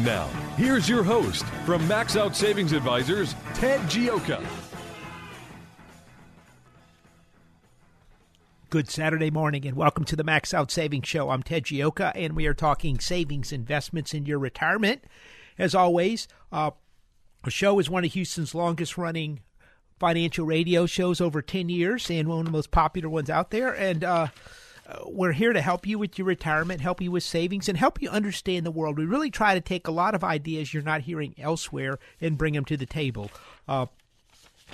Now, here's your host from Max Out Savings Advisors, Ted Gioka. Good Saturday morning and welcome to the Max Out Savings Show. I'm Ted Gioka and we are talking savings investments in your retirement. As always, uh, the show is one of Houston's longest running financial radio shows over 10 years and one of the most popular ones out there. And uh, we're here to help you with your retirement, help you with savings, and help you understand the world. We really try to take a lot of ideas you're not hearing elsewhere and bring them to the table. Uh,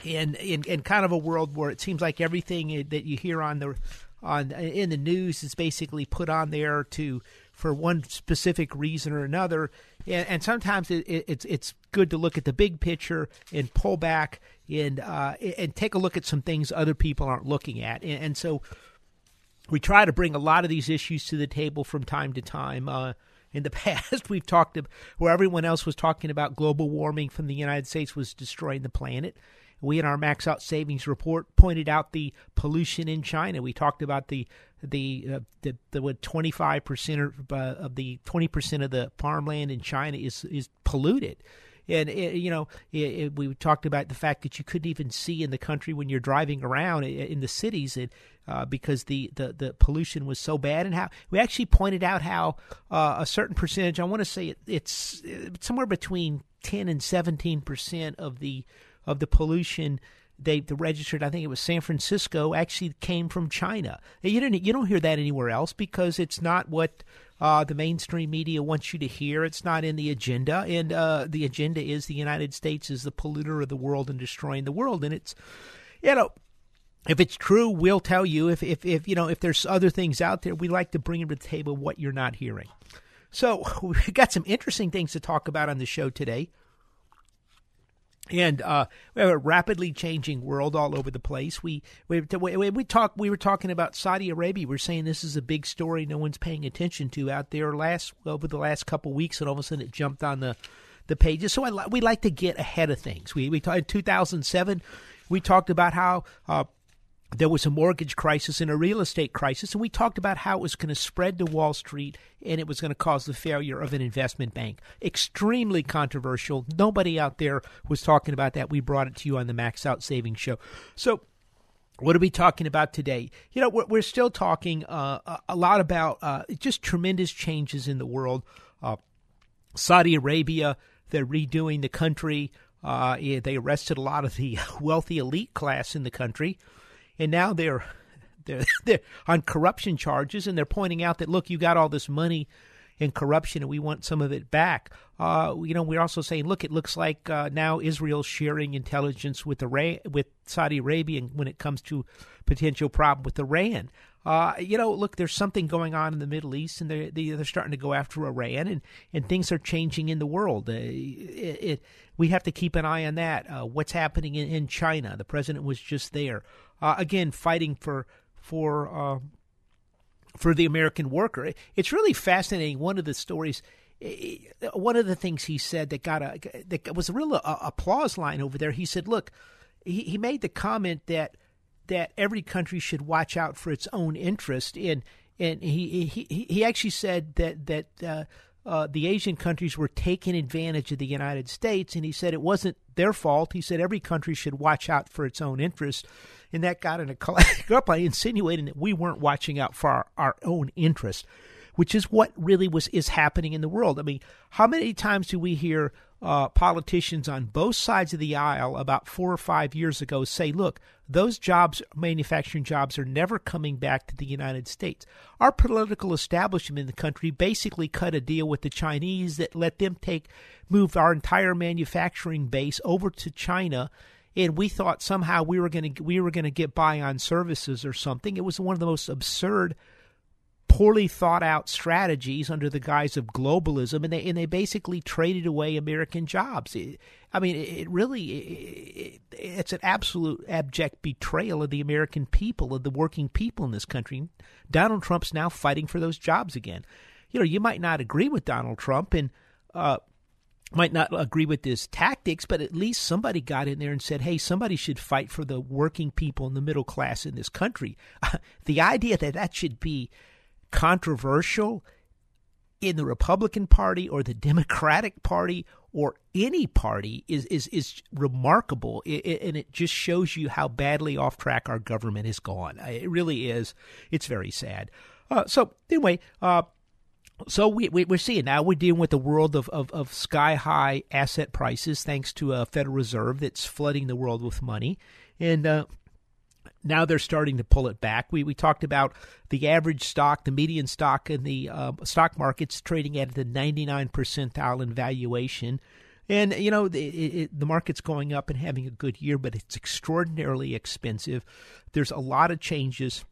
in, in in kind of a world where it seems like everything that you hear on the on in the news is basically put on there to for one specific reason or another, and, and sometimes it, it, it's it's good to look at the big picture and pull back and uh, and take a look at some things other people aren't looking at, and, and, so we try to bring a lot of these issues to the table from time to time. Uh, in the past, we've talked about where everyone else was talking about global warming from the United States was destroying the planet. We in our Max Out Savings report pointed out the pollution in China. We talked about the the uh, the, the twenty five percent uh, of the twenty percent of the farmland in China is is polluted. And it, you know, it, it, we talked about the fact that you couldn't even see in the country when you're driving around in the cities, uh, because the, the, the pollution was so bad. And how we actually pointed out how uh, a certain percentage, I want to say it's somewhere between ten and seventeen percent of the of the pollution they the registered I think it was San Francisco actually came from China. You didn't you don't hear that anywhere else because it's not what uh, the mainstream media wants you to hear. It's not in the agenda, and uh, the agenda is the United States is the polluter of the world and destroying the world. And it's you know if it's true, we'll tell you. If if if you know if there's other things out there, we like to bring to the table what you're not hearing. So we've got some interesting things to talk about on the show today. And uh, we have a rapidly changing world all over the place. We we we, we talk. We were talking about Saudi Arabia. We are saying this is a big story no one's paying attention to out there. Last over the last couple weeks, and all of a sudden it jumped on the the pages. So I, we like to get ahead of things. We we in 2007 we talked about how uh, there was a mortgage crisis and a real estate crisis, and we talked about how it was going to spread to Wall Street and it was going to cause the failure of an investment bank. Extremely controversial. Nobody out there was talking about that. We brought it to you on the Max Out Savings Show. So, what are we talking about today? You know, we're, still talking uh, a lot about uh, just tremendous changes in the world. Uh, Saudi Arabia, they're redoing the country. Uh, they arrested a lot of the wealthy elite class in the country and now they're they're they're on corruption charges, and they're pointing out that look, you got all this money in corruption, and we want some of it back. Uh, you know, we're also saying, look, it looks like uh, now Israel's sharing intelligence with Iran, with Saudi Arabia when it comes to potential problem with Iran. Uh, you know, look, there's something going on in the Middle East, and they're they're starting to go after Iran, and, and things are changing in the world. Uh, it, it, we have to keep an eye on that. Uh, what's happening in, in China? The president was just there uh, again fighting for for uh, for the American worker. It's really fascinating. One of the stories, one of the things he said that got a that was a real uh, applause line over there. He said, "Look," he, he made the comment that that every country should watch out for its own interest in. And he, he he actually said that that uh, uh, the Asian countries were taking advantage of the United States, and he said it wasn't their fault. He said every country should watch out for its own interests and that got in a up by insinuating that we weren't watching out for our, our own interest. which is what really was is happening in the world. I mean, how many times do we hear uh, politicians on both sides of the aisle about four or five years ago say, look, those jobs, manufacturing jobs, are never coming back to the United States. Our political establishment in the country basically cut a deal with the Chinese that let them take, move our entire manufacturing base over to China. And we thought somehow we were going to we were going to get by on services or something. It was one of the most absurd poorly thought out strategies under the guise of globalism, and they and they basically traded away American jobs. It, I mean, it really it, it's an absolute abject betrayal of the American people, of the working people in this country. Donald Trump's now fighting for those jobs again. You know, you might not agree with Donald Trump and. Uh, might not agree with his tactics, but at least somebody got in there and said, hey, somebody should fight for the working people and the middle class in this country. the idea that that should be controversial in the Republican Party or the Democratic Party or any party is is is remarkable, it, and it just shows you how badly off track our government has gone. It really is. It's very sad. Uh, so anyway, uh, so we, we are seeing now we're dealing with the world of, of, of sky high asset prices thanks to a Federal Reserve that's flooding the world with money, and uh, now they're starting to pull it back. We we talked about the average stock, the median stock in the uh, stock market's trading at the 99 percentile in valuation. And you know the, it, the market's going up and having a good year, but it's extraordinarily expensive. There's a lot of changes.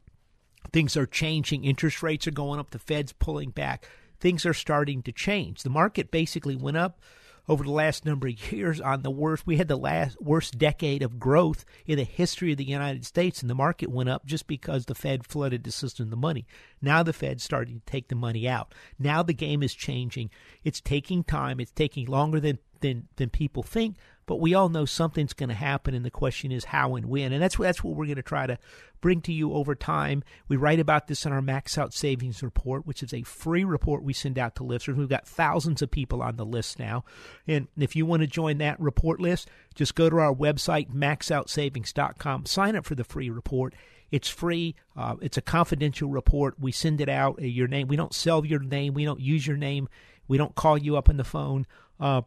Things are changing. Interest rates are going up. The Fed's pulling back. Things are starting to change. The market basically went up over the last number of years on the worst. We had the last worst decade of growth in the history of the United States, and the market went up just because the Fed flooded the system with the money. Now the Fed's starting to take the money out. Now the game is changing. It's taking time. It's taking longer than than than people think, but we all know something's going to happen, and the question is how and when. And that's that's what we're going to try to bring to you over time. We write about this in our Max Out Savings Report, which is a free report we send out to listeners. We've got thousands of people on the list now, and if you want to join that report list, just go to our website maxoutsavings.com, sign up for the free report. It's free. Uh, it's a confidential report. We send it out. Uh, your name. We don't sell your name. We don't use your name. We don't call you up on the phone. Uh,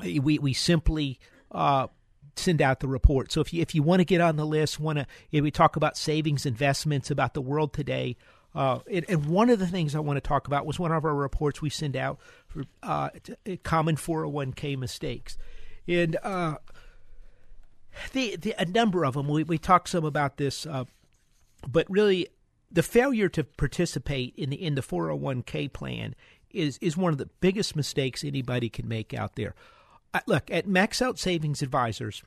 we we simply uh, send out the report. So if you if you want to get on the list, want to we talk about savings investments about the world today. Uh, and, one of the things I want to talk about was one of our reports we send out for uh, common 401k mistakes, and uh, the, the a number of them. We we talked some about this, uh, but really the failure to participate in the in the 401k plan is is one of the biggest mistakes anybody can make out there look at Max Out Savings Advisors.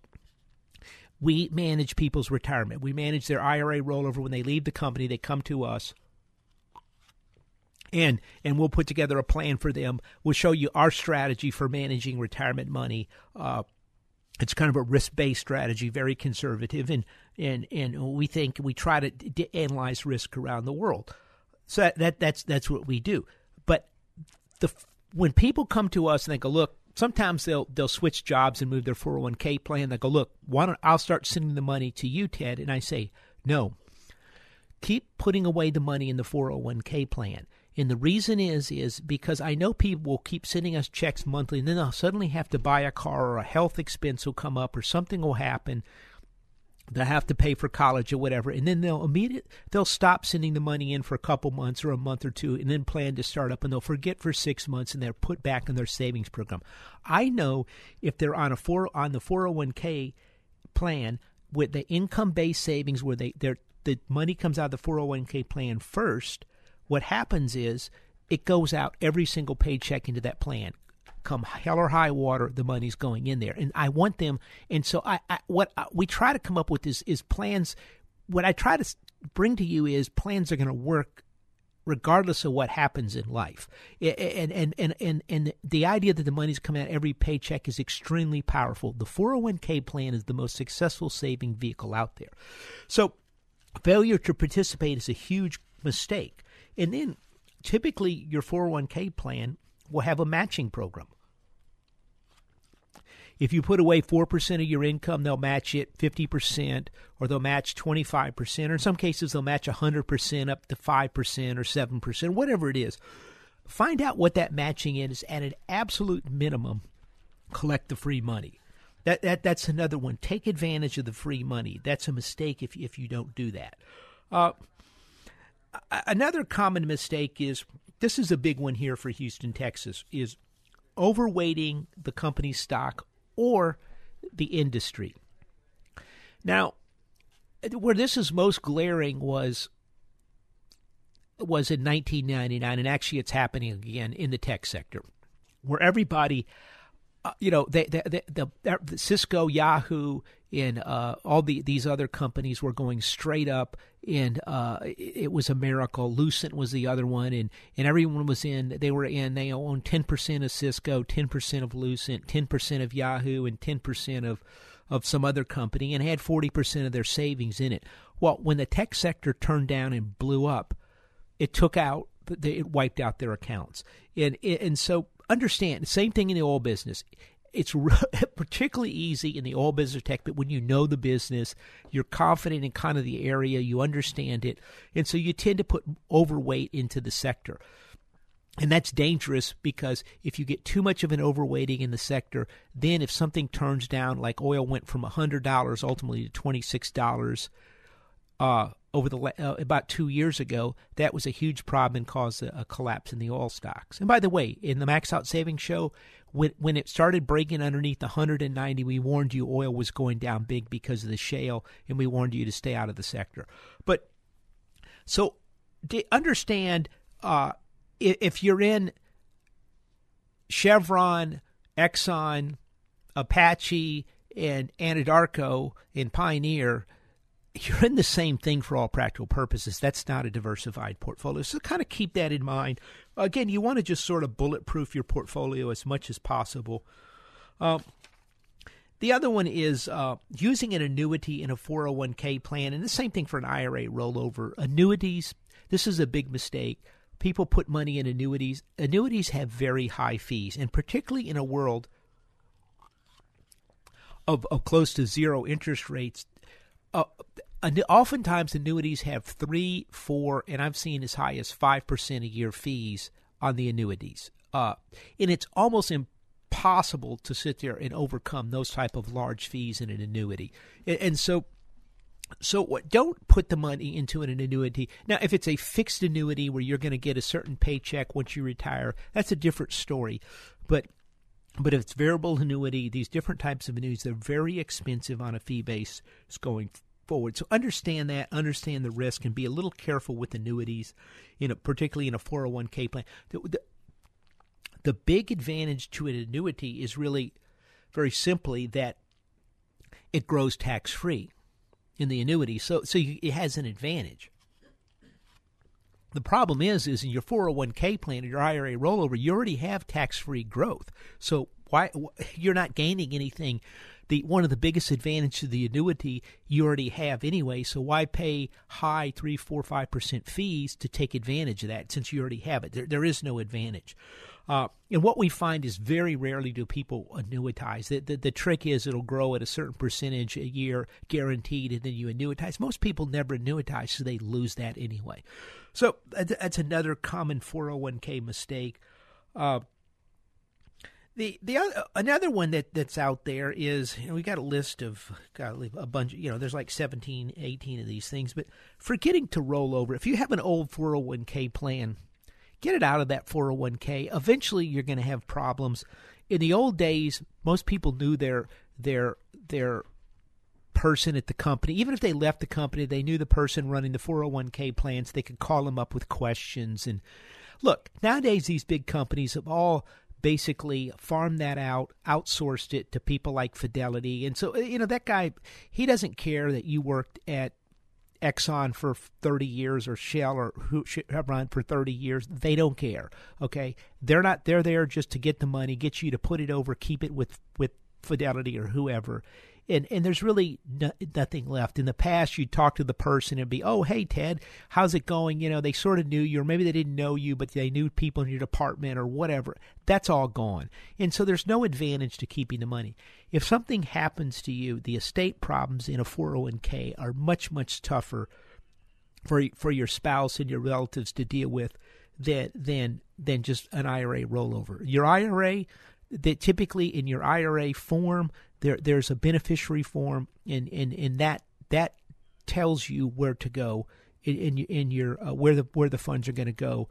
We manage people's retirement. We manage their IRA rollover when they leave the company. They come to us, and and we'll put together a plan for them. We'll show you our strategy for managing retirement money. Uh, it's kind of a risk based strategy, very conservative, and and and we think we try to d- analyze risk around the world. So that, that that's that's what we do. But the when people come to us and they go, look, sometimes they'll they'll switch jobs and move their 401k plan. They go, look, why don't I'll start sending the money to you, Ted? And I say, no, keep putting away the money in the 401k plan. And the reason is is because I know people will keep sending us checks monthly, and then they'll suddenly have to buy a car or a health expense will come up or something will happen, they have to pay for college or whatever, and then they'll immediate they'll stop sending the money in for a couple months or a month or two, and then plan to start up, and they'll forget for six months, and they're put back in their savings program. I know if they're on a four on the four hundred oh one k plan with the income based savings where they their the money comes out of the four hundred one k plan first. What happens is it goes out every single paycheck into that plan come hell or high water, the money's going in there. And I want them. And so I, I what I, we try to come up with is is plans. What I try to bring to you is plans are going to work regardless of what happens in life. And and and and and the idea that the money's coming out every paycheck is extremely powerful. The 401k plan is the most successful saving vehicle out there. So failure to participate is a huge mistake. And then typically your 401k plan will have a matching program. If you put away 4% of your income, they'll match it 50%, or they'll match 25%, or in some cases, they'll match 100% up to 5% or 7%, whatever it is. Find out what that matching is at an absolute minimum. Collect the free money. That, that that's another one. Take advantage of the free money. That's a mistake if if you don't do that. Uh, another common mistake is this is a big one here for Houston, Texas, is overweighting the company's stock or the industry. Now, where this is most glaring was was in 1999, and actually it's happening again in the tech sector, where everybody, uh, you know, they, they, they, the, the, Cisco, Yahoo, and uh, all the these other companies were going straight up, and uh, it was a miracle. Lucent was the other one, and and everyone was in. They were in. They owned ten percent of Cisco, ten percent of Lucent, ten percent of Yahoo, and ten percent of of some other company, and had forty percent of their savings in it. Well, when the tech sector turned down and blew up, it took out it wiped out their accounts and and so understand same thing in the oil business it's particularly easy in the oil business tech but when you know the business you're confident in kind of the area you understand it and so you tend to put overweight into the sector and that's dangerous because if you get too much of an overweighting in the sector then if something turns down like oil went from $100 ultimately to $26 uh, over the uh, about two years ago, that was a huge problem and caused a, a, collapse in the oil stocks. And by the way, in the Max Out Savings Show, when when it started breaking underneath 190, we warned you oil was going down big because of the shale, and we warned you to stay out of the sector. But so understand uh, if you're in Chevron, Exxon, Apache, and Anadarko and Pioneer you're in the same thing for all practical purposes. That's not a diversified portfolio. So kind of keep that in mind. Again, you want to just sort of bulletproof your portfolio as much as possible. Um, the other one is uh, using an annuity in a 401k plan, and the same thing for an IRA rollover. Annuities, this is a big mistake. People put money in annuities. Annuities have very high fees, and particularly in a world of, of close to zero interest rates, uh, oftentimes annuities have three, four, and I've seen as high as five percent a year fees on the annuities, uh, and it's almost impossible to sit there and overcome those type of large fees in an annuity, and, and so. So what, don't put the money into an annuity. Now, if it's a fixed annuity where you're going to get a certain paycheck once you retire, that's a different story. But but if it's variable annuity, these different types of annuities, they're very expensive on a fee base going forward. So understand that, understand the risk, and be a little careful with annuities, you know, particularly in a 401k plan. The, the, the big advantage to an annuity is really very simply that it grows tax free in the annuity. So, so you, it has an advantage. The problem is, is in your 401k plan or your IRA rollover, you already have tax-free growth. So why you're not gaining anything? The one of the biggest advantages of the annuity you already have anyway. So why pay high three, four, five percent fees to take advantage of that since you already have it? There, there is no advantage. Uh, and what we find is very rarely do people annuitize. The, the, the, trick is it'll grow at a certain percentage a year, guaranteed, and then you annuitize. Most people never annuitize, so they lose that anyway. So that's another common 401k mistake. Uh, the the other, another one that, that's out there is you know, we got a list of a bunch you know there's like 17 18 of these things but forgetting to roll over if you have an old 401k plan get it out of that 401k eventually you're going to have problems in the old days most people knew their their their person at the company. Even if they left the company, they knew the person running the 401k plans. They could call them up with questions. And look, nowadays, these big companies have all basically farmed that out, outsourced it to people like Fidelity. And so, you know, that guy, he doesn't care that you worked at Exxon for 30 years or Shell or Chevron for 30 years. They don't care. Okay. They're not, they're there just to get the money, get you to put it over, keep it with, with Fidelity or whoever, and and there's really no, nothing left. In the past, you'd talk to the person and be, "Oh, hey Ted, how's it going?" You know, they sort of knew you, or maybe they didn't know you, but they knew people in your department or whatever. That's all gone, and so there's no advantage to keeping the money. If something happens to you, the estate problems in a 401k are much much tougher for for your spouse and your relatives to deal with than than than just an IRA rollover. Your IRA that typically in your IRA form there there's a beneficiary form and and, and that that tells you where to go in in, in your uh, where the where the funds are going to go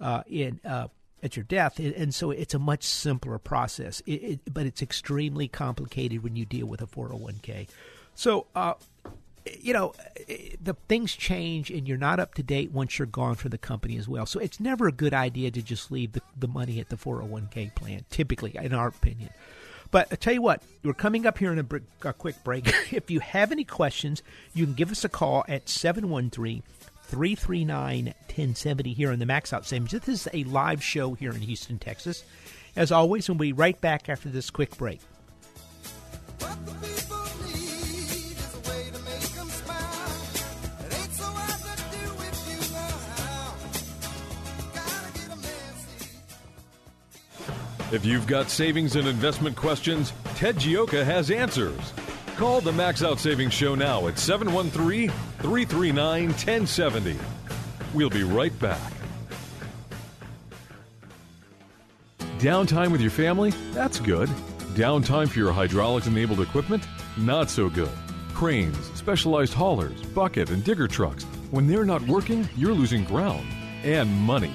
uh, in uh, at your death and so it's a much simpler process it, it, but it's extremely complicated when you deal with a 401k so uh, you know, the things change and you're not up to date once you're gone from the company as well. So it's never a good idea to just leave the, the money at the 401k plan, typically, in our opinion. But I tell you what, we're coming up here in a, a quick break. if you have any questions, you can give us a call at 713 339 1070 here on the Max Out Savings. This is a live show here in Houston, Texas. As always, we'll be right back after this quick break. If you've got savings and investment questions, Ted Gioka has answers. Call the Max Out Savings Show now at 713 339 1070. We'll be right back. Downtime with your family? That's good. Downtime for your hydraulics enabled equipment? Not so good. Cranes, specialized haulers, bucket, and digger trucks. When they're not working, you're losing ground and money.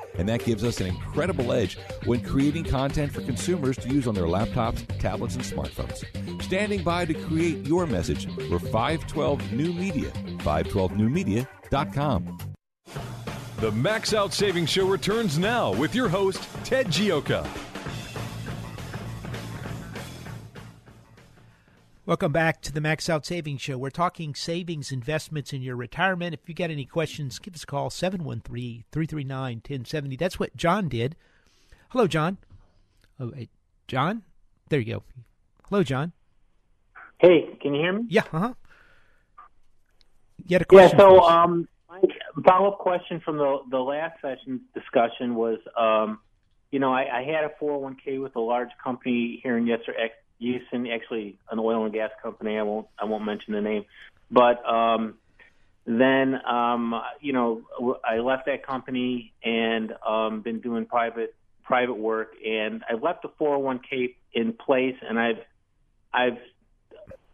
And that gives us an incredible edge when creating content for consumers to use on their laptops, tablets, and smartphones. Standing by to create your message, we're 512 New Media, 512newmedia.com. The Max Out Savings Show returns now with your host, Ted Gioka. Welcome back to the Max Out Savings Show. We're talking savings, investments in your retirement. If you got any questions, give us a call 713 339 1070. That's what John did. Hello, John. Oh, wait. John? There you go. Hello, John. Hey, can you hear me? Yeah, uh huh. You had a question? Yeah, so um, my follow up question from the, the last session's discussion was um, you know, I, I had a 401k with a large company here in yesterday Houston, actually an oil and gas company. I won't I won't mention the name, but um, then um, you know I left that company and um, been doing private private work, and I've left the 401k in place, and I've I've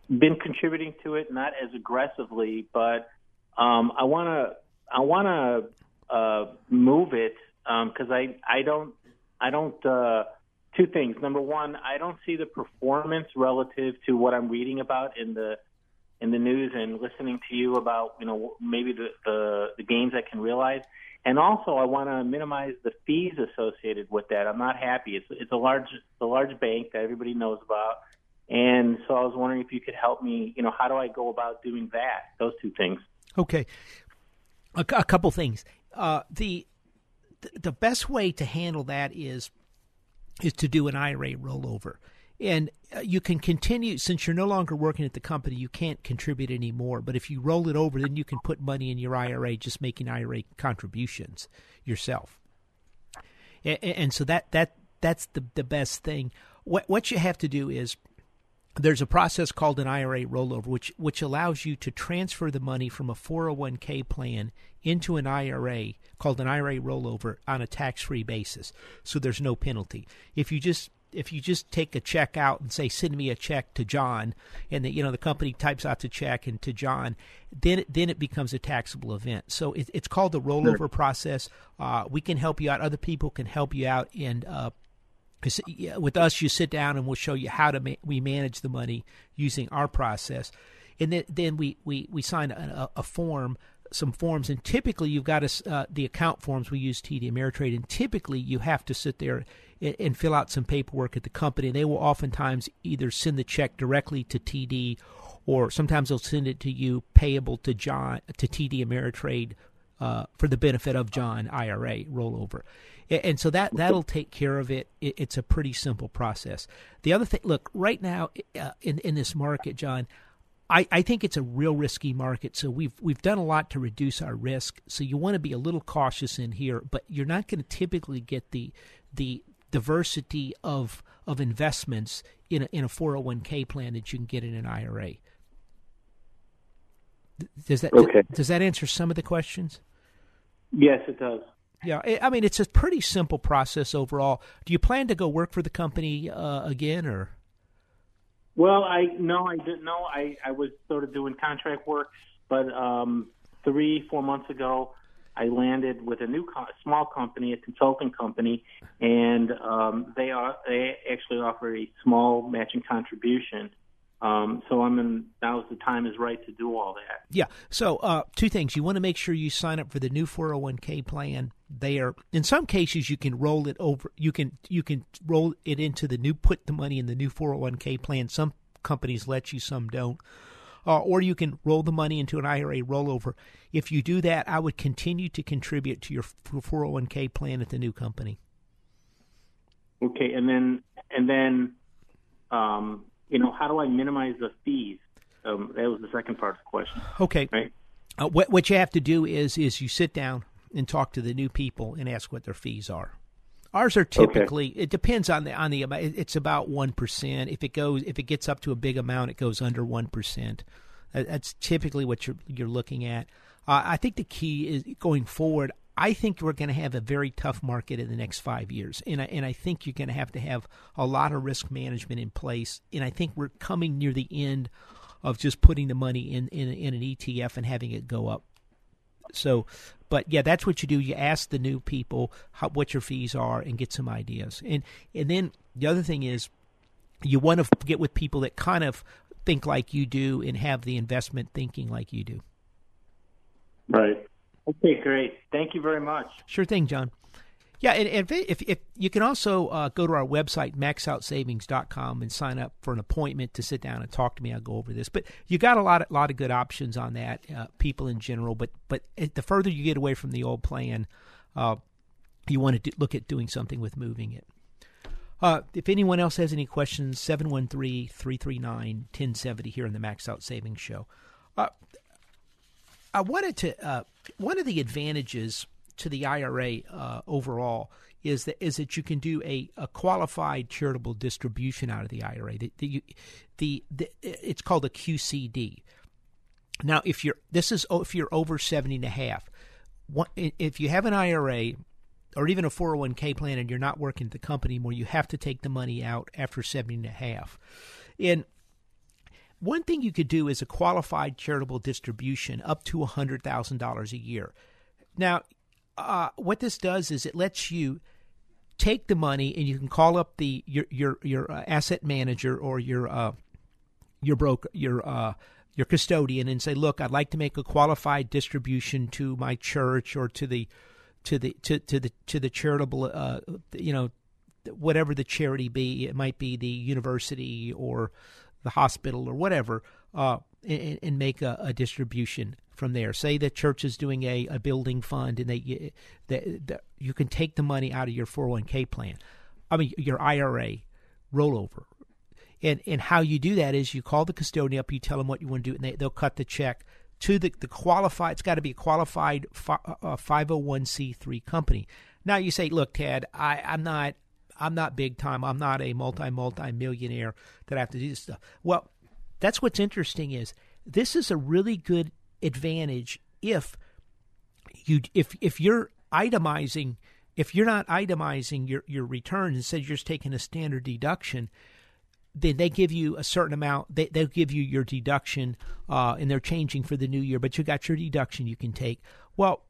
been contributing to it, not as aggressively, but um, I want to I want to uh, move it because um, I I don't I don't. Uh, two things. Number one, I don't see the performance relative to what I'm reading about in the in the news and listening to you about you know maybe the the, the gains I can realize. And also, I want to minimize the fees associated with that. I'm not happy. It's it's a large it's a large bank that everybody knows about, and so I was wondering if you could help me. You know, how do I go about doing that? Those two things. Okay, a, a couple things. Uh, the the best way to handle that is is to do an IRA rollover. And uh, you can continue since you're no longer working at the company, you can't contribute anymore. But if you roll it over, then you can put money in your IRA, just making IRA contributions yourself. And, and so that that that's the the best thing. What what you have to do is there's a process called an IRA rollover, which which allows you to transfer the money from a 401k plan into an IRA called an IRA rollover on a tax-free basis. So there's no penalty. If you just if you just take a check out and say send me a check to John and the, you know the company types out the check and to John then it, then it becomes a taxable event so it, it's called the rollover sure. process uh, we can help you out other people can help you out and uh, with us you sit down and we'll show you how to ma- we manage the money using our process and then, then we, we, we sign a, a form some forms, and typically you've got a, uh, the account forms we use TD Ameritrade, and typically you have to sit there and, and, fill out some paperwork at the company. They will oftentimes either send the check directly to TD, or sometimes they'll send it to you payable to John to TD Ameritrade uh, for the benefit of John IRA rollover. And so that that'll take care of it. It's a pretty simple process. The other thing, look, right now uh, in in this market, John, I, I think it's a real risky market. So we've we've done a lot to reduce our risk. So you want to be a little cautious in here, but you're not going to typically get the the diversity of of investments in a, in a 401k plan that you can get in an IRA. Does that okay. does that answer some of the questions? Yes, it does. Yeah, I mean it's a pretty simple process overall. Do you plan to go work for the company uh, again, or? Well, I no, I didn't know. I I was sort of doing contract work, but um, three four months ago, I landed with a new co- small company, a consulting company, and um, they are they actually offer a small matching contribution. Um, so I'm in. Now's the time is right to do all that. Yeah. So uh, two things: you want to make sure you sign up for the new 401k plan. They are in some cases you can roll it over. You can you can roll it into the new put the money in the new 401k plan. Some companies let you, some don't. Uh, or you can roll the money into an IRA rollover. If you do that, I would continue to contribute to your 401k plan at the new company. Okay, and then and then um, you know, how do I minimize the fees? Um, that was the second part of the question. Okay. Right. Uh, what what you have to do is is you sit down and talk to the new people and ask what their fees are. Ours are typically okay. it depends on the on the it's about one percent. If it goes if it gets up to a big amount, it goes under one percent. That's typically what you're you're looking at. Uh, I think the key is going forward. I think we're going to have a very tough market in the next five years, and I, and I think you're going to have to have a lot of risk management in place. And I think we're coming near the end of just putting the money in in, in an ETF and having it go up. So, but yeah, that's what you do. You ask the new people how, what your fees are and get some ideas. And and then the other thing is you want to get with people that kind of think like you do and have the investment thinking like you do. Right. Okay, great. Thank you very much. Sure thing, John. Yeah, and, if, if, if you can also uh, go to our website maxoutsavings.com and sign up for an appointment to sit down and talk to me. I'll go over this, but you got a lot of lot of good options on that. Uh, people in general, but but the further you get away from the old plan, uh, you want to do, look at doing something with moving it. Uh, if anyone else has any questions, 713 339 1070 here in the Max Out Savings Show. Uh, I wanted to, uh, one of the advantages to the IRA uh, overall is that is that you can do a, a qualified charitable distribution out of the IRA. The, the, the, the, it's called a QCD. Now, if you're this is if you're over 70 and a half, if you have an IRA or even a 401k plan and you're not working at the company anymore, you have to take the money out after 70 and a half. And one thing you could do is a qualified charitable distribution up to $100,000 a year. Now, uh, what this does is it lets you take the money and you can call up the your your your uh, asset manager or your uh, your broker your uh, your custodian and say, "Look, I'd like to make a qualified distribution to my church or to the to the to, to the to the charitable uh, you know whatever the charity be it might be the university or the hospital or whatever uh, and, and, make a, a, distribution from there. Say the church is doing a, a building fund and they, they, they, you can take the money out of your 401k plan. I mean your ira rollover. And and how you do that is you call the custodian up you tell them what you want to do and they, they'll cut the check to the, the qualified, it's got to be a qualified 501c3 uh, company. Now you say, look, Ted, I, I'm not, I'm not big time. I'm not a multi multi millionaire that I have to do this stuff. Well, that's what's interesting is this is a really good advantage if you if if you're itemizing if you're not itemizing your your returns instead you're just taking a standard deduction then they give you a certain amount. They they'll give you your deduction, uh, and they're changing for the new year. But you got your deduction you can take. Well,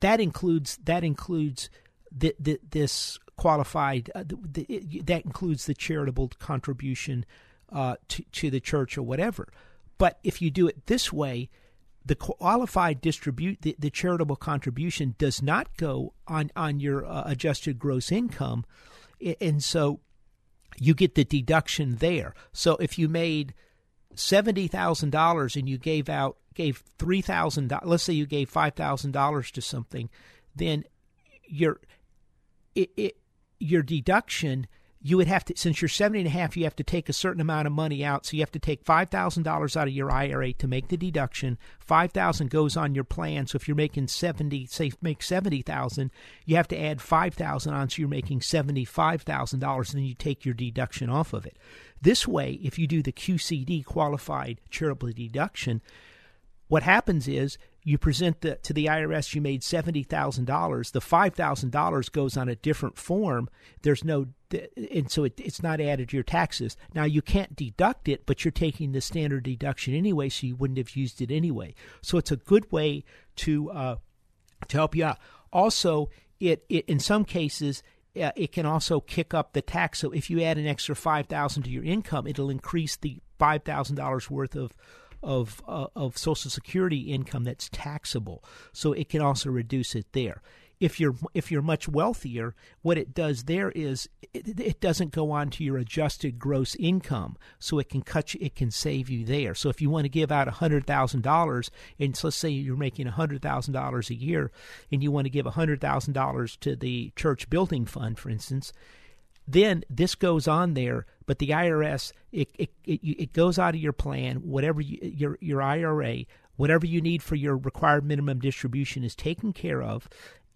that includes that includes the, the, this qualified. Uh, the, the, that includes the charitable contribution uh, to to the church or whatever. But if you do it this way, the qualified distribute the, the charitable contribution does not go on on your uh, adjusted gross income, and so you get the deduction there. So if you made seventy thousand dollars and you gave out gave three thousand let's say you gave five thousand dollars to something, then your it, it your deduction you would have to since you're 70 and a half you have to take a certain amount of money out. So you have to take $5000 out of your ira to make the deduction. 5000 goes on your plan. So if you're making 70 say make 70000 you have to add 5000 on. So you're making $75000 and then you take your deduction off of it. This way if you do the qcd qualified charitable deduction what happens is you present the, to the IRS you made $70,000, the $5,000 goes on a different form. There's no, and so it, it's not added to your taxes. Now you can't deduct it, but you're taking the standard deduction anyway, so you wouldn't have used it anyway. So it's a good way to, uh, to help you out. Also, it, it in some cases, uh, it can also kick up the tax. So if you add an extra five thousand to your income, it'll increase the five thousand dollars worth of of uh, of Social Security income that's taxable, so it can also reduce it there. If you're if you're much wealthier, what it does there is it, it doesn't go on to your adjusted gross income, so it can cut you, it can save you there. So if you want to give out hundred thousand dollars, and so let's say you're making hundred thousand dollars a year, and you want to give hundred thousand dollars to the church building fund, for instance, then this goes on there, but the IRS it it, it, it goes out of your plan, whatever you, your your IRA, whatever you need for your required minimum distribution is taken care of,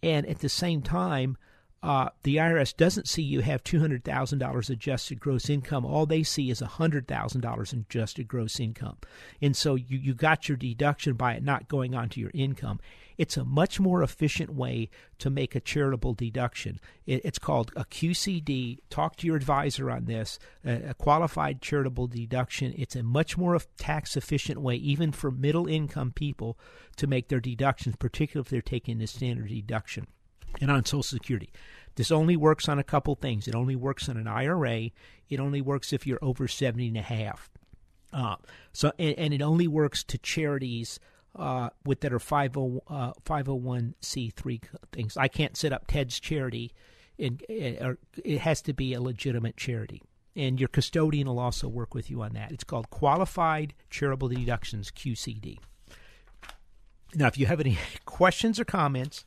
and at the same time, uh, the IRS doesn't see you have $200,000 adjusted gross income. All they see is $100,000 in adjusted gross income. And so you, you got your deduction by it not going onto your income. It's a much more efficient way to make a charitable deduction. It's called a QCD. Talk to your advisor on this, a, qualified charitable deduction. It's a much more tax efficient way, even for middle income people, to make their deductions, particularly if they're taking the standard deduction and on Social Security. This only works on a couple things. It only works on an IRA. It only works if you're over 70 and a half. Uh, so and, and, it only works to charities uh, with that are 50, uh, 501c3 things. I can't set up Ted's charity, and it has to be a legitimate charity. And your custodian will also work with you on that. It's called Qualified Charitable Deductions QCD. Now, if you have any questions or comments,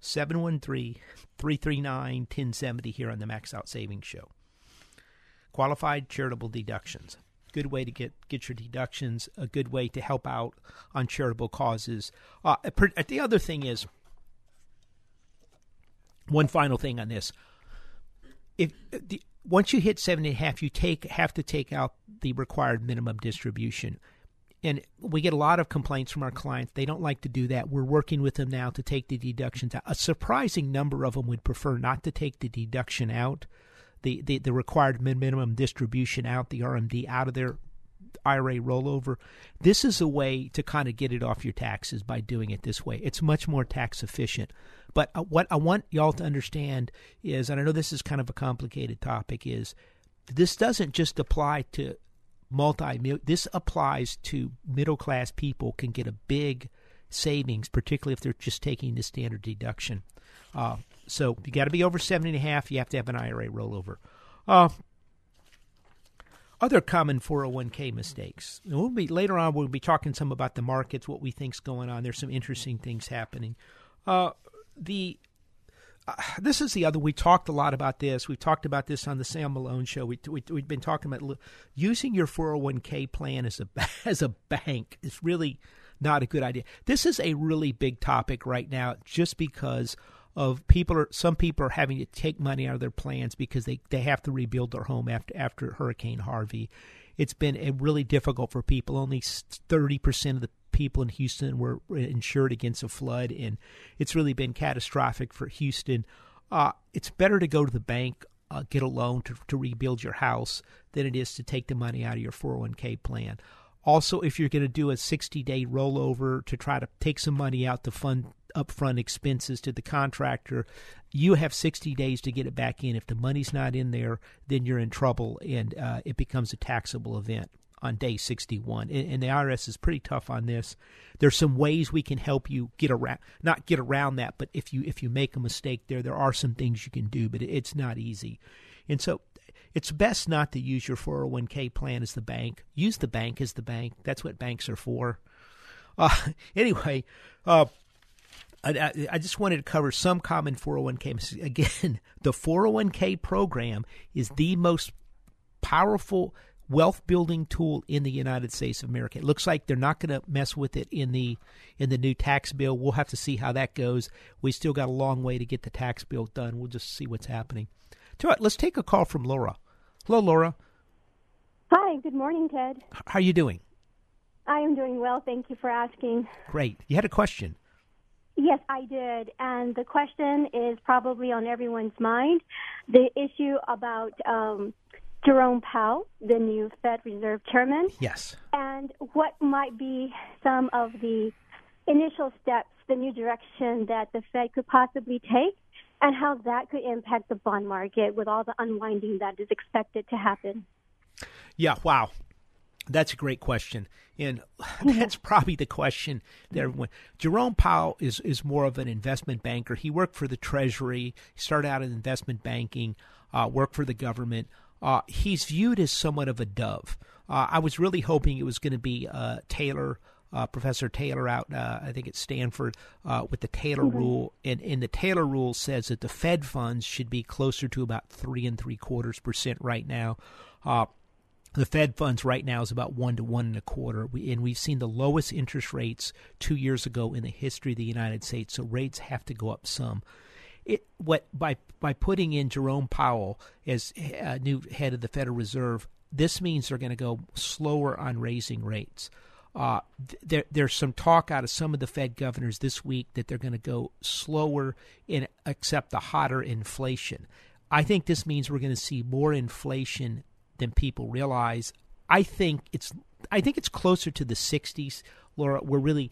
713 339 1070 here on the Max Out Savings Show. Qualified charitable deductions. Good way to get, get your deductions, a good way to help out on charitable causes. Uh, the other thing is, one final thing on this. If the, once you hit seven and a half, you take have to take out the required minimum distribution and we get a lot of complaints from our clients. They don't like to do that. We're working with them now to take the deductions out. A surprising number of them would prefer not to take the deduction out, the, the, the required minimum distribution out, the RMD out of their IRA rollover. This is a way to kind of get it off your taxes by doing it this way. It's much more tax efficient. But uh, what I want y'all to understand is, and I know this is kind of a complicated topic, is this doesn't just apply to multi this applies to middle class people can get a big savings, particularly if they're just taking the standard deduction. Uh, so you got to be over seventy and a half. You have to have an IRA rollover. Uh, other common 401k mistakes. We'll be, later on, we'll be talking some about the markets, what we think's going on. There's some interesting things happening. Uh, the uh, this is the other. We talked a lot about this. We talked about this on the Sam Malone show. We, we we've been talking about using your 401k plan as a as a bank is really not a good idea. This is a really big topic right now, just because of people are some people are having to take money out of their plans because they, they have to rebuild their home after after Hurricane Harvey. It's been really difficult for people. Only thirty percent of the people in Houston were insured against a flood, and it's really been catastrophic for Houston. Uh, it's better to go to the bank, uh, get a loan to, to rebuild your house, than it is to take the money out of your 401k plan. Also, if you're going to do a 60 day rollover to try to take some money out to fund upfront expenses to the contractor, you have 60 days to get it back in. If the money's not in there, then you're in trouble and uh, it becomes a taxable event on day 61. And, and, the IRS is pretty tough on this. There's some ways we can help you get around, not get around that, but if you if you make a mistake there, there are some things you can do, but it's not easy. And so it's best not to use your 401k plan as the bank. Use the bank as the bank. That's what banks are for. Uh, anyway, uh, I, I, just wanted to cover some common 401k. Again, the 401k program is the most powerful wealth building tool in the United States of America. It looks like they're not going to mess with it in the in the new tax bill. We'll have to see how that goes. We still got a long way to get the tax bill done. We'll just see what's happening. So let's take a call from Laura. Hello, Laura. Hi. Good morning, Ted. How are you doing? I am doing well. Thank you for asking. Great. You had a question. Yes, I did. And the question is probably on everyone's mind the issue about um, Jerome Powell, the new Fed Reserve Chairman. Yes. And what might be some of the initial steps, the new direction that the Fed could possibly take, and how that could impact the bond market with all the unwinding that is expected to happen. Yeah, wow. That's a great question, and that's probably the question that everyone. Jerome Powell is is more of an investment banker. He worked for the Treasury. He started out in investment banking. Uh, worked for the government. Uh, he's viewed as somewhat of a dove. Uh, I was really hoping it was going to be uh, Taylor. Uh, Professor Taylor out, uh, I think at Stanford, with the Taylor mm-hmm. rule, and, and the Taylor rule says that the Fed funds should be closer to about three and three quarters percent right now. The Fed funds right now is about one to one and a quarter, we, and we've seen the lowest interest rates two years ago in the history of the United States. So rates have to go up some. It what by by putting in Jerome Powell as a new head of the Federal Reserve, this means they're going to go slower on raising rates. Uh, there, there's some talk out of some of the Fed governors this week that they're going to go slower and accept the hotter inflation. I think this means we're going to see more inflation than people realize. I think it's I think it's closer to the 60s, Laura. We're really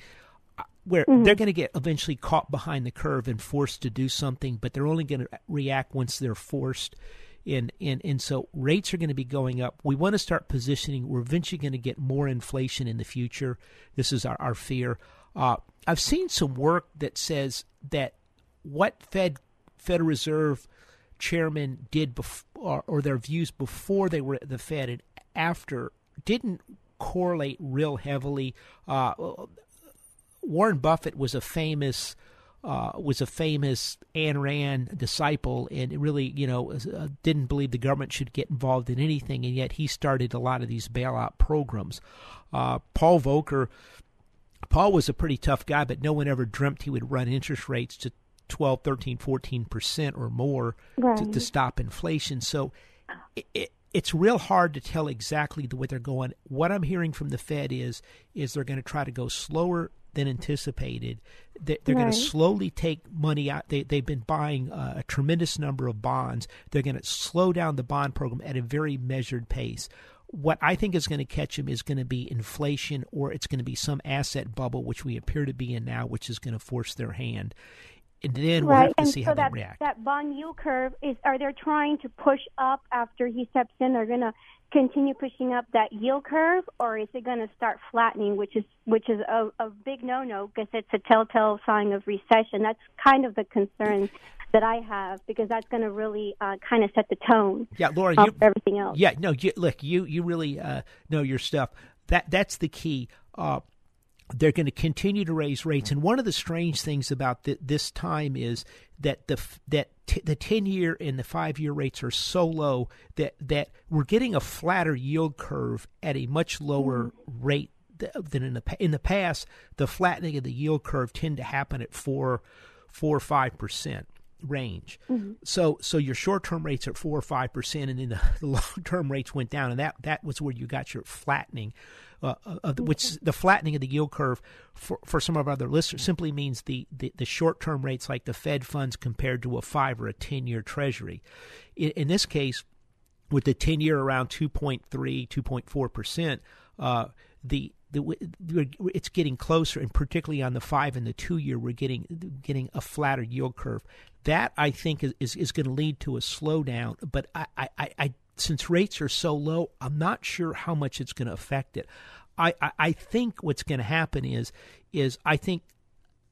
uh, where mm-hmm. they're going to get eventually caught behind the curve and forced to do something, but they're only going to react once they're forced. And, and and so rates are going to be going up. We want to start positioning. We're eventually going to get more inflation in the future. This is our, our fear. Uh, I've seen some work that says that what Fed Federal Reserve chairman did before, or their views before they were at the Fed and after didn't correlate real heavily. Uh, Warren Buffett was a famous uh, was a famous Ayn Rand disciple, and really, you know, uh, didn't believe the government should get involved in anything, and yet he started a lot of these bailout programs. Uh, Paul Volcker, Paul was a pretty tough guy, but no one ever dreamt he would run interest rates to 12, 13, 14% or more right. to, to, stop inflation. So it, it, it's real hard to tell exactly the way they're going. What I'm hearing from the Fed is is they're going to try to go slower than anticipated. They're, they're right. going to slowly take money out. They, they've been buying uh, a tremendous number of bonds. They're going to slow down the bond program at a very measured pace. What I think is going to catch them is going to be inflation, or it's going to be some asset bubble, which we appear to be in now, which is going to force their hand and then we'll right. have to and see so how that, they react. That bond yield curve is are they trying to push up after he steps in? They're going to continue pushing up that yield curve, or is it going to start flattening, which is which is a, a big no-no because it's a telltale sign of recession. That's kind of the concern that I have because that's going to really uh, kind of set the tone. Yeah, Laura, you, everything else. Yeah, no, you, look, you you really uh, know your stuff. That that's the key. Uh, they're going to continue to raise rates, and one of the strange things about th- this time is that the that t- the ten year and the five year rates are so low that that we're getting a flatter yield curve at a much lower mm-hmm. rate than in the in the past. The flattening of the yield curve tend to happen at four four or five percent range. Mm-hmm. So so your short term rates are four or five percent, and then the, the long term rates went down, and that that was where you got your flattening. Uh, of the, which the flattening of the yield curve for, for some of our other listeners simply means the, the, the short term rates like the Fed funds compared to a five or a 10 year treasury. In, in, this case, with the 10 year around 2.3, 2.4%, uh, the the, it's getting closer, and particularly on the five and the two year, we're getting getting a flatter yield curve. That I think is is, going to lead to a slowdown. But I, I, I since rates are so low, I'm not sure how much it's going to affect it. I, I, I think what's going to happen is is I think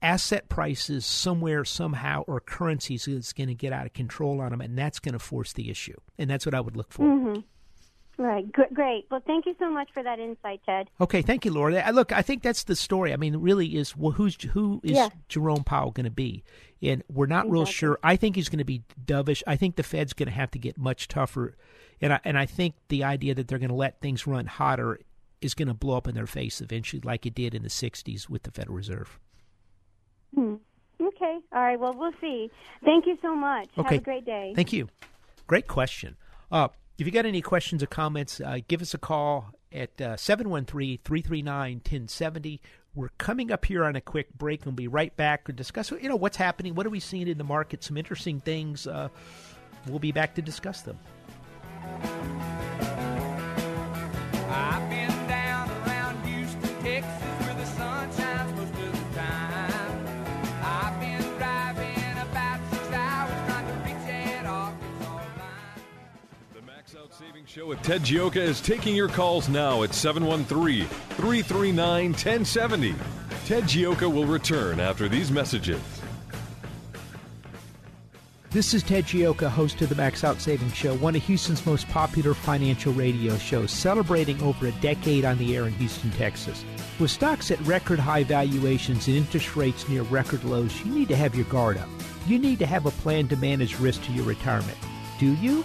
asset prices somewhere somehow or currencies is going to get out of control on them, and that's going to force the issue. And that's what I would look for. Mm-hmm. Right. Great. Well, thank you so much for that insight, Ted. Okay. Thank you, Laura. Look, I think that's the story. I mean, really is well, who's who is yeah. Jerome Powell going to be? And we're not exactly. real sure. I think he's going to be dovish. I think the Fed's going to have to get much tougher, and I, and I think the idea that they're going to let things run hotter is going to blow up in their face eventually, like it did in the '60s with the Federal Reserve. Hmm. Okay. All right. Well, we'll see. Thank you so much. Okay. Have a great day. Thank you. Great question. Uh, if you got any questions or comments, uh, give us a call at uh, 713 339 1070. We're coming up here on a quick break and we'll be right back to discuss you know what's happening, what are we seeing in the market, some interesting things. Uh, we'll be back to discuss them. Show with Ted Gioka is taking your calls now at 713 339 1070. Ted Gioka will return after these messages. This is Ted Gioka, host of the Max Out Savings Show, one of Houston's most popular financial radio shows, celebrating over a decade on the air in Houston, Texas. With stocks at record high valuations and interest rates near record lows, you need to have your guard up. You need to have a plan to manage risk to your retirement. Do you?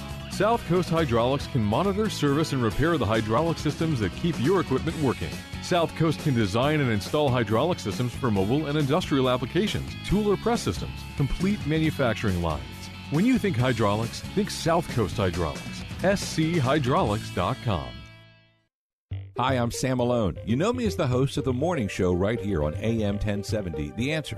South Coast Hydraulics can monitor, service, and repair the hydraulic systems that keep your equipment working. South Coast can design and install hydraulic systems for mobile and industrial applications, tool or press systems, complete manufacturing lines. When you think hydraulics, think South Coast Hydraulics. SCHydraulics.com. Hi, I'm Sam Malone. You know me as the host of the morning show right here on AM 1070, The Answer.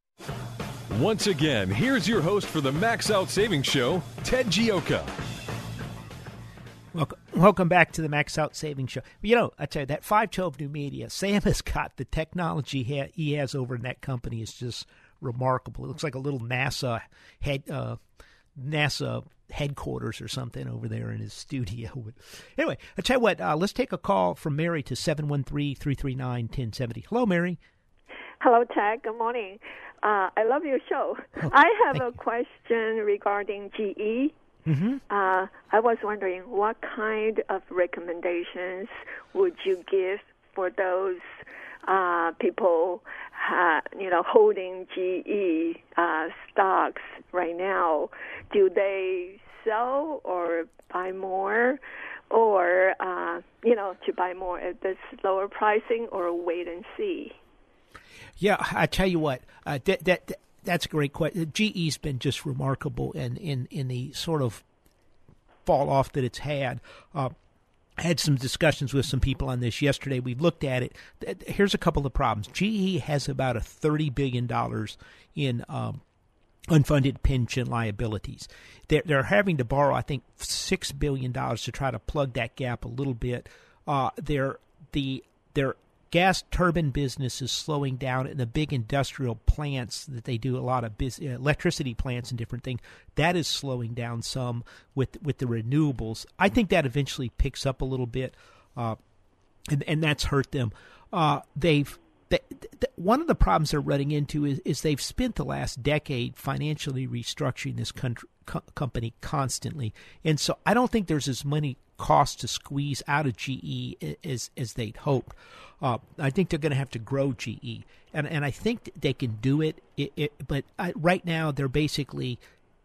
Once again, here's your host for the Max Out Savings Show, Ted Gioka. Welcome, welcome back to the Max Out Savings Show. You know, I tell you that five twelve new media. Sam has got the technology he has over in that company is just remarkable. It looks like a little NASA head uh, NASA headquarters or something over there in his studio. anyway, I tell you what. Uh, let's take a call from Mary to 713-339-1070. Hello, Mary. Hello, Ted. Good morning. Uh, I love your show. Oh, I have a question regarding GE. Mm-hmm. Uh, I was wondering what kind of recommendations would you give for those uh, people, uh, you know, holding GE uh, stocks right now? Do they sell or buy more, or uh, you know, to buy more at this lower pricing, or wait and see? Yeah, I tell you what, uh, that, that that's a great question. GE's been just remarkable in in in the sort of fall off that it's had. Uh, had some discussions with some people on this yesterday. We looked at it. Here's a couple of problems. GE has about a thirty billion dollars in um, unfunded pension liabilities. They're, they're having to borrow, I think, six billion dollars to try to plug that gap a little bit. Uh, they're the their gas turbine business is slowing down and the big industrial plants that they do a lot of biz- electricity plants and different things that is slowing down some with with the renewables. I think that eventually picks up a little bit uh, and and that's hurt them. Uh, they've they, one of the problems they're running into is, is they've spent the last decade financially restructuring this country, co- company constantly, and so I don't think there's as many costs to squeeze out of GE as as they'd hoped. Uh, I think they're going to have to grow GE, and and I think they can do it. it, it but I, right now they're basically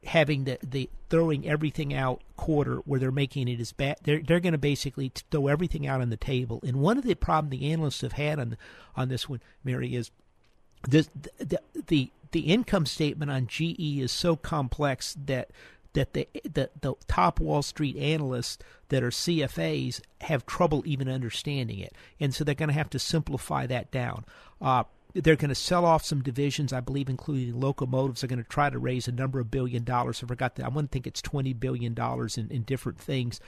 having the, the throwing everything out quarter where they're making it as bad. They're they're going to basically throw everything out on the table. And one of the problems the analysts have had on on this one, Mary, is the the the, the income statement on GE is so complex that that the, the the top Wall Street analysts that are CFAs have trouble even understanding it, and so they're going to have to simplify that down. Uh, they're going to sell off some divisions, I believe, including locomotives. They're going to try to raise a number of billion dollars. I forgot that. I want to think it's twenty billion dollars in, in different things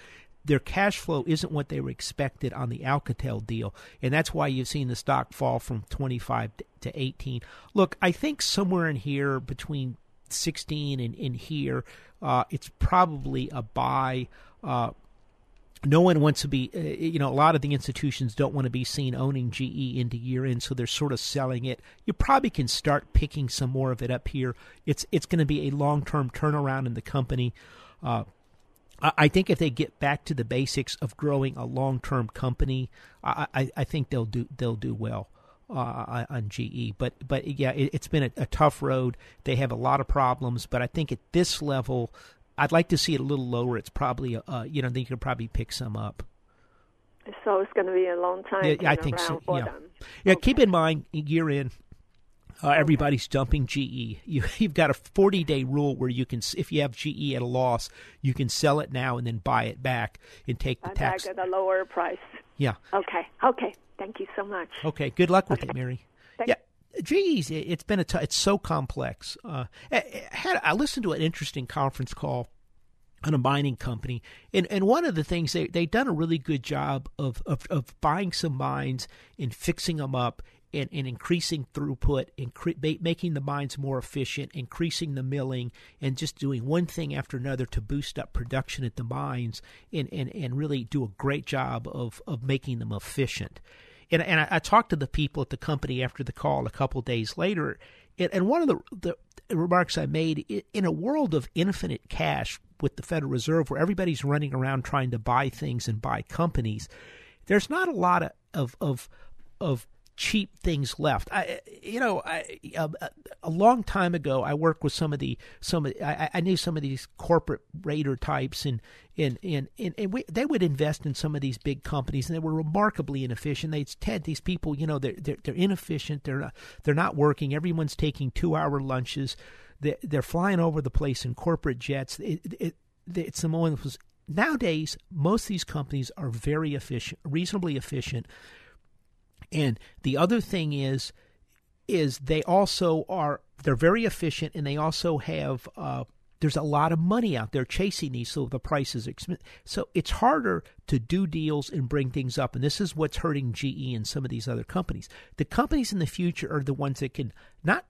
their cash flow isn't what they were expected on the Alcatel deal, and that's why you've seen the stock fall from 25 to 18. Look, I think somewhere in here between 16 and in here, uh, it's probably a buy. Uh, no one wants to be, uh, you know, a lot of the institutions don't want to be seen owning GE into year end, so they're sort of selling it. You probably can start picking some more of it up here. It's it's going to be a long term turnaround in the company. Uh, I think if they get back to the basics of growing a long term company, I, I, I, think they'll do they'll do well uh, on GE. But but yeah, it, has been a, a, tough road. They have a lot of problems, but I think at this level, I'd like to see it a little lower. It's probably uh, you know then you could probably pick some up. So it's going to be a long time. Yeah, I think so. yeah, them. yeah. Okay. Keep in mind, year in. Uh, everybody's dumping GE. You, have got a 40 day rule where you can, if you have GE at a loss, you can sell it now and then buy it back and take the tax at a lower price. Yeah. Okay. Okay. Thank you so much. Okay. Good luck with okay. it, Mary. Thank yeah. Geez, it's been a t- it's so complex. Uh, I, had, I listened to an interesting conference call on a mining company, and and one of the things they they've done a really good job of of, of buying some mines and fixing them up and, and increasing throughput, incre- making the mines more efficient, increasing the milling, and just doing one thing after another to boost up production at the mines and, and, and really do a great job of, of making them efficient. And, and I, I talked to the people at the company after the call a couple days later, and, and one of the, the remarks I made in a world of infinite cash with the Federal Reserve, where everybody's running around trying to buy things and buy companies, there's not a lot of, of, of, of cheap things left. I, you know, I, a, a, long time ago, I worked with some of the some of I, I knew some of these corporate raider types, and and and and, and we, they would invest in some of these big companies, and they were remarkably inefficient. They Ted, these people, you know, they're they're, they're inefficient. They're not, they're not working. Everyone's taking two hour lunches. They're, they're flying over the place in corporate jets. It, it, it's the was nowadays most of these companies are very efficient, reasonably efficient and the other thing is, is they also are they're very efficient, and they also have uh, there's a lot of money out there chasing these, so the prices expensive. So it's harder to do deals and bring things up, and this is what's hurting GE and some of these other companies. The companies in the future are the ones that can not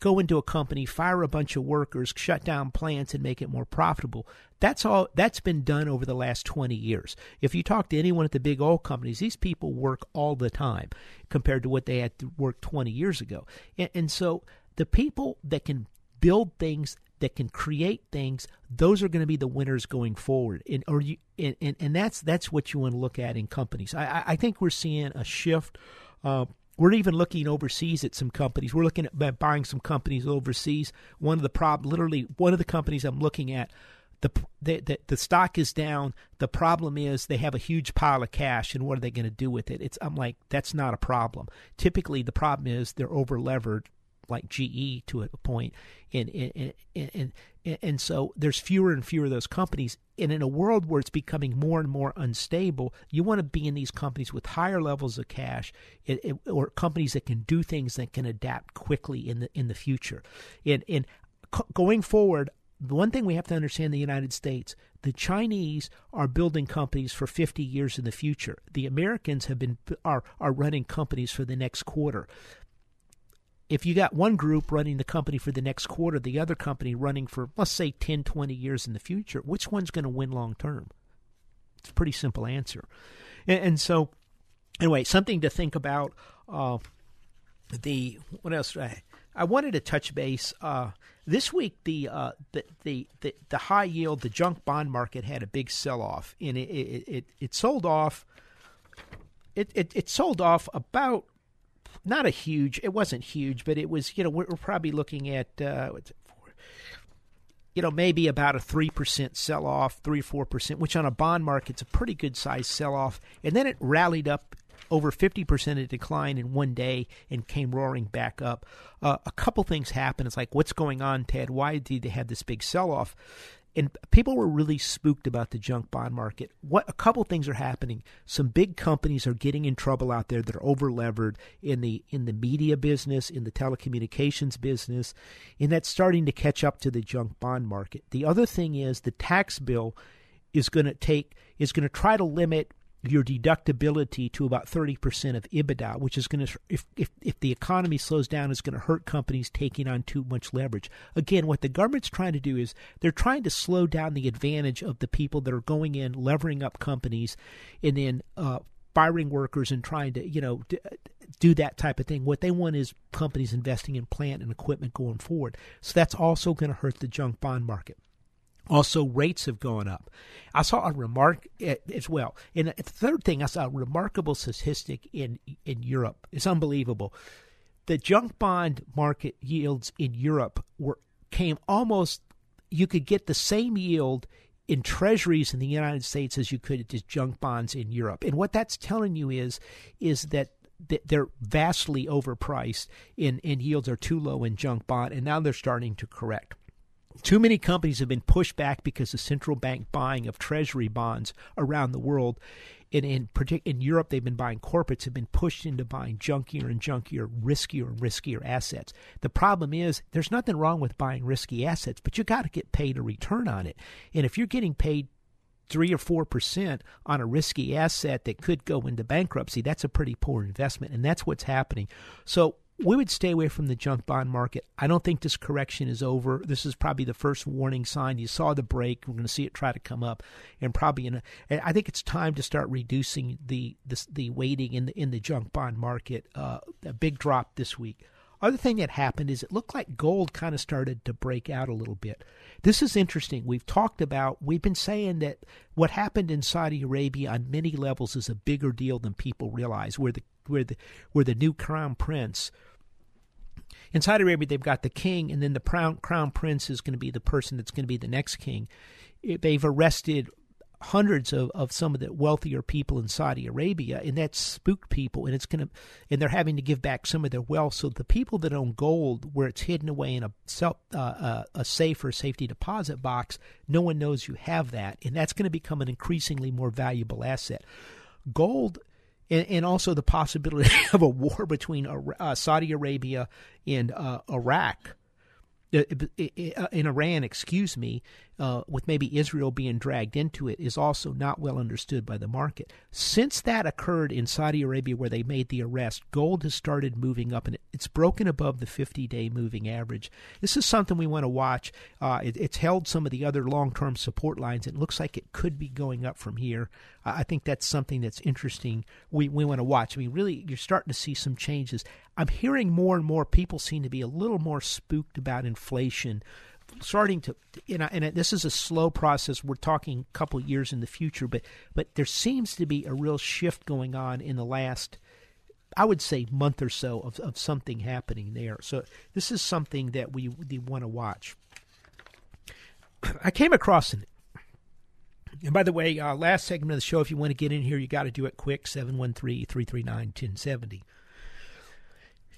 go into a company, fire a bunch of workers, shut down plants, and make it more profitable. That's all. That's been done over the last 20 years. If you talk to anyone at the big oil companies, these people work all the time compared to what they had to work 20 years ago. And, and so the people that can build things that can create things those are going to be the winners going forward and or you and, and, and that's that's what you want to look at in companies i i think we're seeing a shift uh, we're even looking overseas at some companies. We're looking at buying some companies overseas. One of the prob, literally, one of the companies I'm looking at, the, the the, the stock is down. The problem is they have a huge pile of cash, and what are they going to do with it? It's I'm like that's not a problem. Typically, the problem is they're over levered like GE to a point, and and, and and and so there's fewer and fewer of those companies. And in a world where it's becoming more and more unstable, you want to be in these companies with higher levels of cash, it, it, or companies that can do things that can adapt quickly in the in the future. And and going forward, the one thing we have to understand in the United States, the Chinese are building companies for 50 years in the future. The Americans have been are are running companies for the next quarter if you got one group running the company for the next quarter, the other company running for, let's say, 10, 20 years in the future, which one's going to win long term? It's a pretty simple answer. And, and, so, anyway, something to think about. Uh, the what else? I, I wanted to touch base. Uh, this week, the, uh, the, the the the high yield, the junk bond market had a big sell off, and it it, it, it sold off. It, it, it sold off about not a huge. It wasn't huge, but it was. You know, we're, we're probably looking at uh, what's it for? You know, maybe about a three percent sell off, three four percent, which on a bond market's a pretty good size sell off, and then it rallied up over 50% of decline in one day and came roaring back up. Uh, a couple things happened. It's like, what's going on, Ted? Why did they have this big sell off? And people were really spooked about the junk bond market. What a couple things are happening. Some big companies are getting in trouble out there that are over levered in the in the media business, in the telecommunications business, and that's starting to catch up to the junk bond market. The other thing is the tax bill is going to take is going to try to limit your deductibility to about 30% of EBITDA, which is going to, if, if, if the economy slows down, is going to hurt companies taking on too much leverage. Again, what the government's trying to do is they're trying to slow down the advantage of the people that are going in, levering up companies, and then uh, firing workers and trying to, you know, do that type of thing. What they want is companies investing in plant and equipment going forward. So that's also going to hurt the junk bond market. Also, rates have gone up. I saw a remark as well. And the third thing, I saw a remarkable statistic in in Europe. It's unbelievable. The junk bond market yields in Europe were came almost. You could get the same yield in treasuries in the United States as you could at junk bonds in Europe. And what that's telling you is is that they're vastly overpriced and, and yields are too low in junk bond, and now they're starting to correct. Too many companies have been pushed back because of central bank buying of treasury bonds around the world. And in, in Europe, they've been buying corporates have been pushed into buying junkier and junkier, riskier and riskier assets. The problem is there's nothing wrong with buying risky assets, but you got to get paid a return on it. And if you're getting paid three or four percent on a risky asset that could go into bankruptcy, that's a pretty poor investment, and that's what's happening. So we would stay away from the junk bond market. I don't think this correction is over. This is probably the first warning sign. You saw the break. We're going to see it try to come up, and probably in. A, I think it's time to start reducing the the, the weighting in the in the junk bond market. Uh, a big drop this week. Other thing that happened is it looked like gold kind of started to break out a little bit. This is interesting. We've talked about, we've been saying that what happened in Saudi Arabia on many levels is a bigger deal than people realize. Where the where the where the new crown prince in Saudi Arabia, they've got the king, and then the crown, crown prince is going to be the person that's going to be the next king. They've arrested hundreds of, of some of the wealthier people in Saudi Arabia, and that spooked people, and it's going to, and they're having to give back some of their wealth. So the people that own gold, where it's hidden away in a self, uh, uh, a safe or safety deposit box, no one knows you have that, and that's going to become an increasingly more valuable asset. Gold and, and also the possibility of a war between uh, Saudi Arabia and uh, Iraq. in Iran, excuse me, uh, with maybe Israel being dragged into it, is also not well understood by the market. Since that occurred in Saudi Arabia, where they made the arrest, gold has started moving up, and it's broken above the 50-day moving average. This is something we want to watch. Uh, it, it's held some of the other long-term support lines. It looks like it could be going up from here. I think that's something that's interesting. We we want to watch. I mean, really, you're starting to see some changes. I'm hearing more and more people seem to be a little more spooked about inflation starting to you know and this is a slow process we're talking a couple years in the future but but there seems to be a real shift going on in the last I would say month or so of, of something happening there. So this is something that we, we want to watch. I came across an and by the way, uh, last segment of the show, if you want to get in here, you got to do it quick 713 339 1070.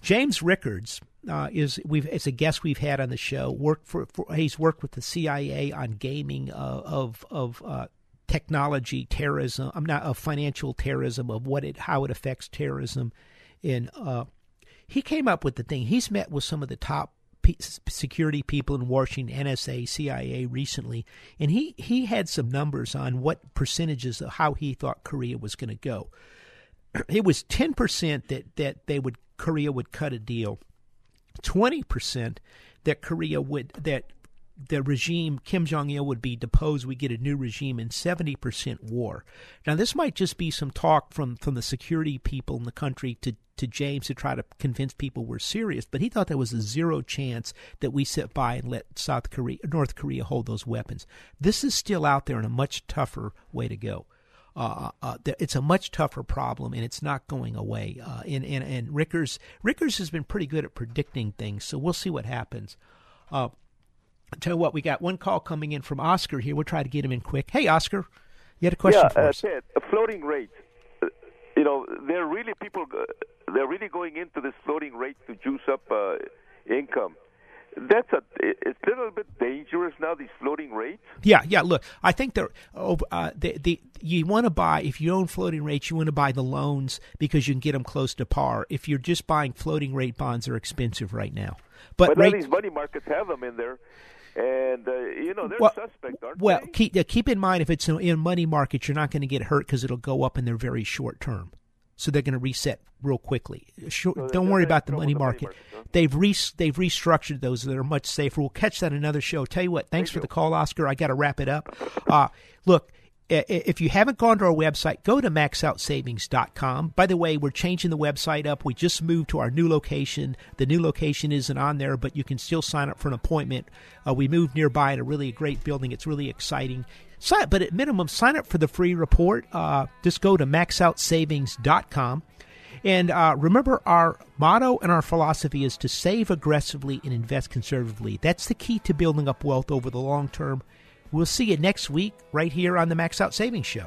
James Rickards uh, is we've a guest we've had on the show. Worked for, for he's worked with the CIA on gaming uh, of of uh, technology terrorism. I'm not of financial terrorism of what it how it affects terrorism. And uh, he came up with the thing. He's met with some of the top security people in Washington, NSA, CIA recently, and he he had some numbers on what percentages of how he thought Korea was going to go. It was ten percent that that they would Korea would cut a deal. 20% that Korea would that the regime Kim Jong Il would be deposed, we get a new regime, and seventy percent war. Now, this might just be some talk from from the security people in the country to to James to try to convince people we're serious, but he thought there was a zero chance that we sit by and let South Korea, North Korea hold those weapons. This is still out there in a much tougher way to go. Uh, uh, it's a much tougher problem, and it's not going away. Uh, and, and and Rickards Rickards has been pretty good at predicting things, so we'll see what happens. Uh, tell you what, we got one call coming in from Oscar here. We'll try to get him in quick. Hey, Oscar, you had a question yeah, for uh, us? Ted, floating rate. Uh, you know, they're really people. they're really going into this floating rate to juice up income that's a it's a little bit dangerous now these floating rates. Yeah yeah look i think they're oh, uh, the, the you want to buy if you own floating rates you want to buy the loans because you can get them close to par. If you're just buying floating rate bonds are expensive right now. But, but rate, these money markets have them in there and uh, you know they're well, suspect, aren't well, they? keep uh, keep in mind if it's in money markets, you're not going to get hurt because it'll go up in their very short term so they're going to reset real quickly. Sure, so don't worry about the money market. market huh? They've re- they've restructured those that are much safer. We'll catch that in another show. Tell you what, thanks Thank for you. the call, Oscar. I got to wrap it up. Uh, look, if you haven't gone to our website, go to maxoutsavings.com. By the way, we're changing the website up. We just moved to our new location. The new location isn't on there, but you can still sign up for an appointment. Uh, we moved nearby a really great building. It's really exciting. Sign, but at minimum, sign up for the free report. Uh, just go to maxoutsavings.com. And uh, remember, our motto and our philosophy is to save aggressively and invest conservatively. That's the key to building up wealth over the long term. We'll see you next week right here on the Max Out Savings Show.